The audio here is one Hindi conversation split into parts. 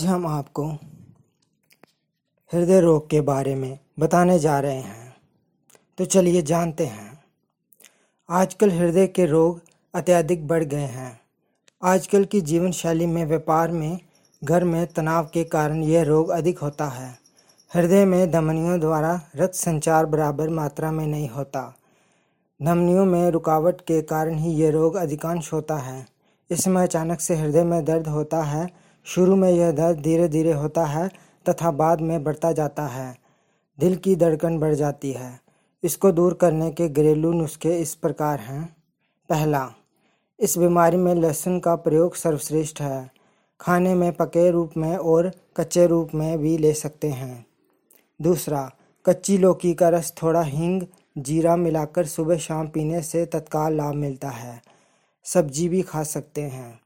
आज हम आपको हृदय रोग के बारे में बताने जा रहे हैं। तो चलिए जानते हैं। आजकल हृदय के रोग अत्यधिक बढ़ गए हैं। आजकल की जीवन शैली में व्यापार में, घर में तनाव के कारण यह रोग अधिक होता है। हृदय में धमनियों द्वारा रक्त संचार बराबर मात्रा में नहीं होता। धमनियों में रुकावट के कारण ही यह रोग अधिकांश होता है। इसमें अचानक से हृदय में दर्द होता है शुरू में यह दर्द धीरे धीरे होता है तथा बाद में बढ़ता जाता है। दिल की धड़कन बढ़ जाती है। इसको दूर करने के घरेलू नुस्खे इस प्रकार हैं। पहला, इस बीमारी में लहसुन का प्रयोग सर्वश्रेष्ठ है। खाने में पके रूप में और कच्चे रूप में भी ले सकते हैं। दूसरा, कच्ची लौकी का रस थोड़ा हींग, जीरा मिलाकर सुबह शाम पीने से तत्काल लाभ मिलता है। सब्ज़ी भी खा सकते हैं।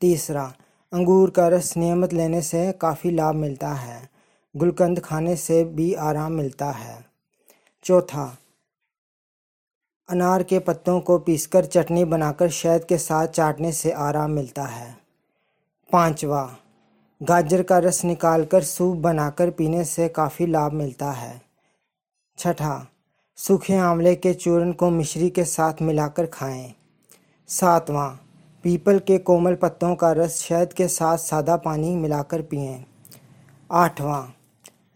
तीसरा अंगूर का रस नियमित लेने से काफ़ी लाभ मिलता है। गुलकंद खाने से भी आराम मिलता है। चौथा, अनार के पत्तों को पीसकर चटनी बनाकर शहद के साथ चाटने से आराम मिलता है। पांचवा, गाजर का रस निकालकर सूप बनाकर पीने से काफ़ी लाभ मिलता है। छठा, सूखे आंवले के चूर्ण को मिश्री के साथ मिलाकर खाएँ। सातवां पीपल के कोमल पत्तों का रस शहद के साथ सादा पानी मिलाकर पिएँ। आठवां,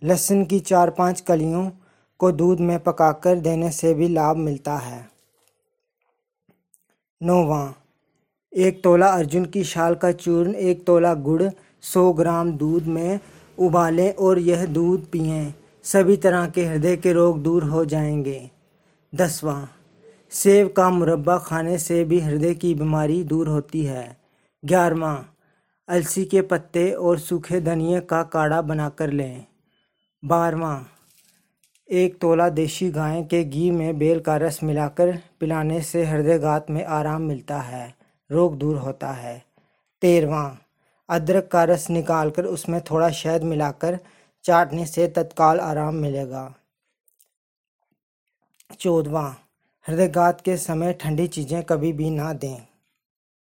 लहसुन की चार पाँच कलियों को दूध में पकाकर देने से भी लाभ मिलता है। नौवां, एक तोला अर्जुन की शाल का चूर्ण, एक तोला गुड़ सौ ग्राम दूध में उबालें और यह दूध पिएँ। सभी तरह के हृदय के रोग दूर हो जाएँगे। दसवां सेब का मुरब्बा खाने से भी हृदय की बीमारी दूर होती है। ग्यारहवा, अलसी के पत्ते और सूखे धनिए का काढ़ा बनाकर लें। बारहवा, एक तोला देशी गाय के घी में बेल का रस मिलाकर पिलाने से हृदयघात में आराम मिलता है, रोग दूर होता है। तेरहवा, अदरक का रस निकालकर उसमें थोड़ा शहद मिलाकर चाटने से तत्काल आराम मिलेगा। चौदवा हृदयघात के समय ठंडी चीज़ें कभी भी ना दें।